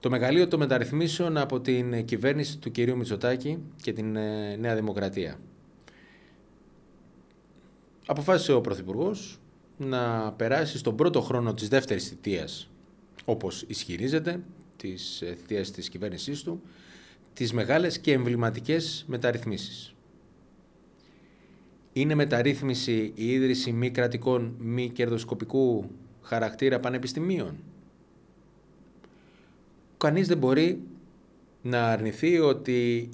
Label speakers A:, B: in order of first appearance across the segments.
A: Το μεγαλείο των μεταρρυθμίσεων από την κυβέρνηση του κυρίου Μητσοτάκη και την ε, Νέα Δημοκρατία. Αποφάσισε ο Πρωθυπουργός να περάσει στον πρώτο χρόνο της δεύτερης θητείας, όπως ισχυρίζεται, της ε, θητείας της κυβέρνησής του, τις μεγάλες και εμβληματικές μεταρρυθμίσεις. Είναι μεταρρύθμιση η ίδρυση μη κρατικών, μη κερδοσκοπικού χαρακτήρα πανεπιστημίων. Κανείς δεν μπορεί να αρνηθεί ότι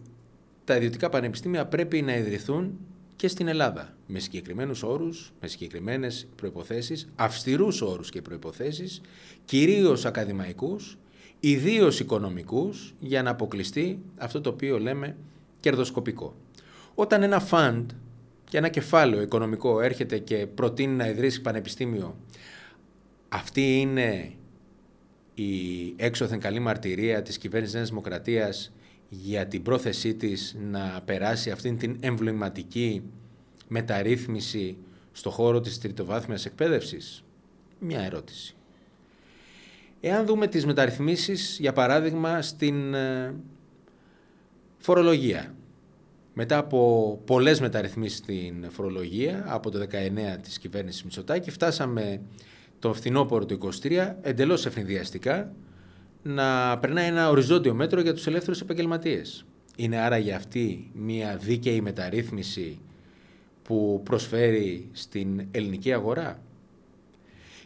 A: τα ιδιωτικά πανεπιστήμια πρέπει να ιδρυθούν και στην Ελλάδα με συγκεκριμένους όρους, με συγκεκριμένες προϋποθέσεις, αυστηρούς όρους και προϋποθέσεις, κυρίως ακαδημαϊκούς, ιδίως οικονομικούς, για να αποκλειστεί αυτό το οποίο λέμε κερδοσκοπικό. Όταν ένα φαντ και ένα κεφάλαιο οικονομικό έρχεται και προτείνει να ιδρύσει πανεπιστήμιο, αυτή είναι η έξωθεν καλή μαρτυρία της κυβέρνησης Νέας Δημοκρατίας για την πρόθεσή της να περάσει αυτήν την εμβληματική μεταρρύθμιση στο χώρο της τριτοβάθμιας εκπαίδευσης; Μια ερώτηση. Εάν δούμε τις μεταρρυθμίσεις, για παράδειγμα, στην ε, φορολογία. Μετά από πολλές μεταρρυθμίσεις στην φορολογία, από το 19 της κυβέρνησης Μητσοτάκη, φτάσαμε το φθινόπωρο του 23, εντελώς ευνηδιαστικά, να περνάει ένα οριζόντιο μέτρο για τους ελεύθερους επαγγελματίες. Είναι άρα για αυτή μια δίκαιη μεταρρύθμιση που προσφέρει στην ελληνική αγορά;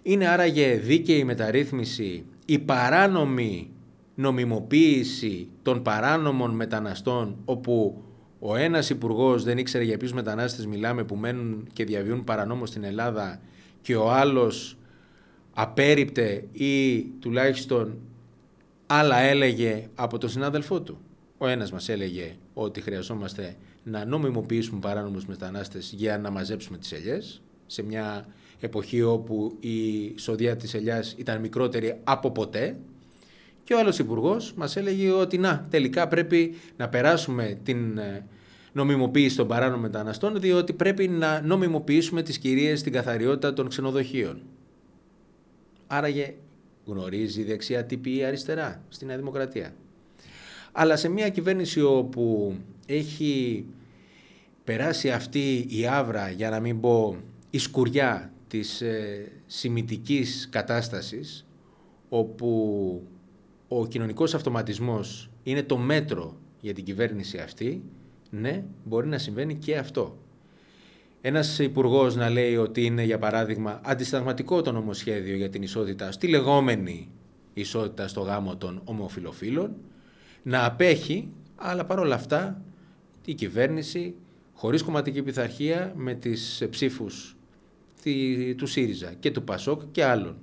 A: Είναι άραγε δίκαιη μεταρρύθμιση η παράνομη νομιμοποίηση των παράνομων μεταναστών όπου ο ένας υπουργός δεν ήξερε για ποιους μετανάστες μιλάμε που μένουν και διαβιούν παρανόμως στην Ελλάδα και ο άλλος απέριπτε ή τουλάχιστον άλλα έλεγε από τον συνάδελφό του. Ο ένας μας έλεγε ότι χρειαζόμαστε να νομιμοποιήσουμε παράνομους μετανάστες για να μαζέψουμε τις ελιές σε μια εποχή όπου η σοδεία της ελιάς ήταν μικρότερη από ποτέ και ο άλλος υπουργός μας έλεγε ότι να τελικά πρέπει να περάσουμε την ε, νομιμοποίηση των παράνομων μεταναστών διότι πρέπει να νομιμοποιήσουμε τις κυρίες στην καθαριότητα των ξενοδοχείων. Άραγε γνωρίζει η δεξιά τύπη ή αριστερά στη Νέα Δημοκρατία. Αλλά σε μια κυβέρνηση όπου έχει περάσει αυτή η άβρα, για να μην πω η σκουριά της ε, σημητικής κατάστασης, όπου ο κοινωνικός αυτοματισμός είναι το μέτρο για την κυβέρνηση αυτή, ναι, μπορεί να συμβαίνει και αυτό. Ένας υπουργός να λέει ότι είναι, για παράδειγμα, αντισταγματικό το νομοσχέδιο για την ισότητα στη λεγόμενη ισότητα στο γάμο των ομοφιλοφίλων, να απέχει, αλλά παρόλα αυτά η κυβέρνηση χωρίς κομματική πειθαρχία με τις ψήφους του ΣΥΡΙΖΑ και του ΠΑΣΟΚ και άλλων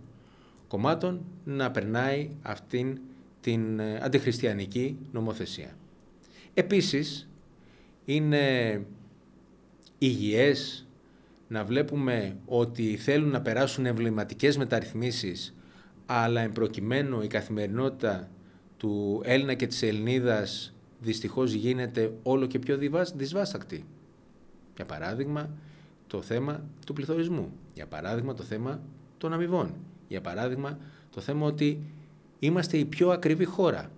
A: κομμάτων να περνάει αυτήν την ε, αντιχριστιανική νομοθεσία. Επίσης, είναι υγιές να βλέπουμε ότι θέλουν να περάσουν εμβληματικές μεταρρυθμίσεις αλλά εμπροκειμένου η καθημερινότητα του Έλληνα και της Ελληνίδας δυστυχώς γίνεται όλο και πιο δυσβάστακτη. Για παράδειγμα, το θέμα του πληθωρισμού. Για παράδειγμα, το θέμα των αμοιβών. Για παράδειγμα, το θέμα ότι είμαστε η πιο ακριβή χώρα.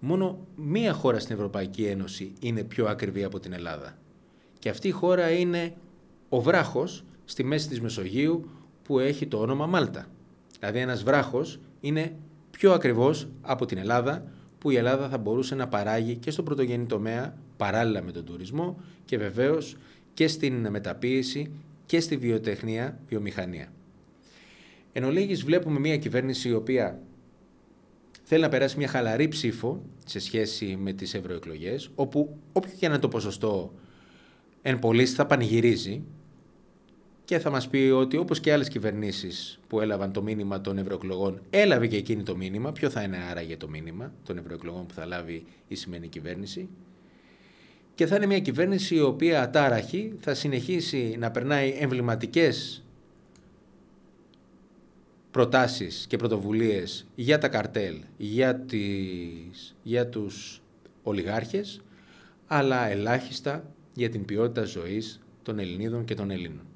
A: Μόνο μία χώρα στην Ευρωπαϊκή Ένωση είναι πιο ακριβή από την Ελλάδα. Και αυτή η χώρα είναι ο βράχος στη μέση της Μεσογείου που έχει το όνομα Μάλτα. Δηλαδή ένας βράχος είναι πιο ακριβώς από την Ελλάδα που η Ελλάδα θα μπορούσε να παράγει και στον πρωτογενή τομέα παράλληλα με τον τουρισμό και βεβαίως και στην μεταποίηση και στη βιοτεχνία, βιομηχανία. Εν ολίγης βλέπουμε μια κυβέρνηση η οποία θέλει να περάσει μια χαλαρή ψήφο σε σχέση με τις ευρωεκλογές, όπου όποιο και να είναι το ποσοστό εν πωλής θα πανηγυρίζει και θα μας πει ότι όπως και άλλες κυβερνήσεις που έλαβαν το μήνυμα των ευρωεκλογών, έλαβε και εκείνη το μήνυμα. Ποιο θα είναι άραγε το μήνυμα των ευρωεκλογών που θα λάβει η σημερινή κυβέρνηση. Και θα είναι μια κυβέρνηση η οποία ατάραχη θα συνεχίσει να περνάει εμβληματικές προτάσεις και πρωτοβουλίες για τα καρτέλ, για, τις, για τους ολιγάρχες, αλλά ελάχιστα για την ποιότητα ζωής των Ελληνίδων και των Ελλήνων.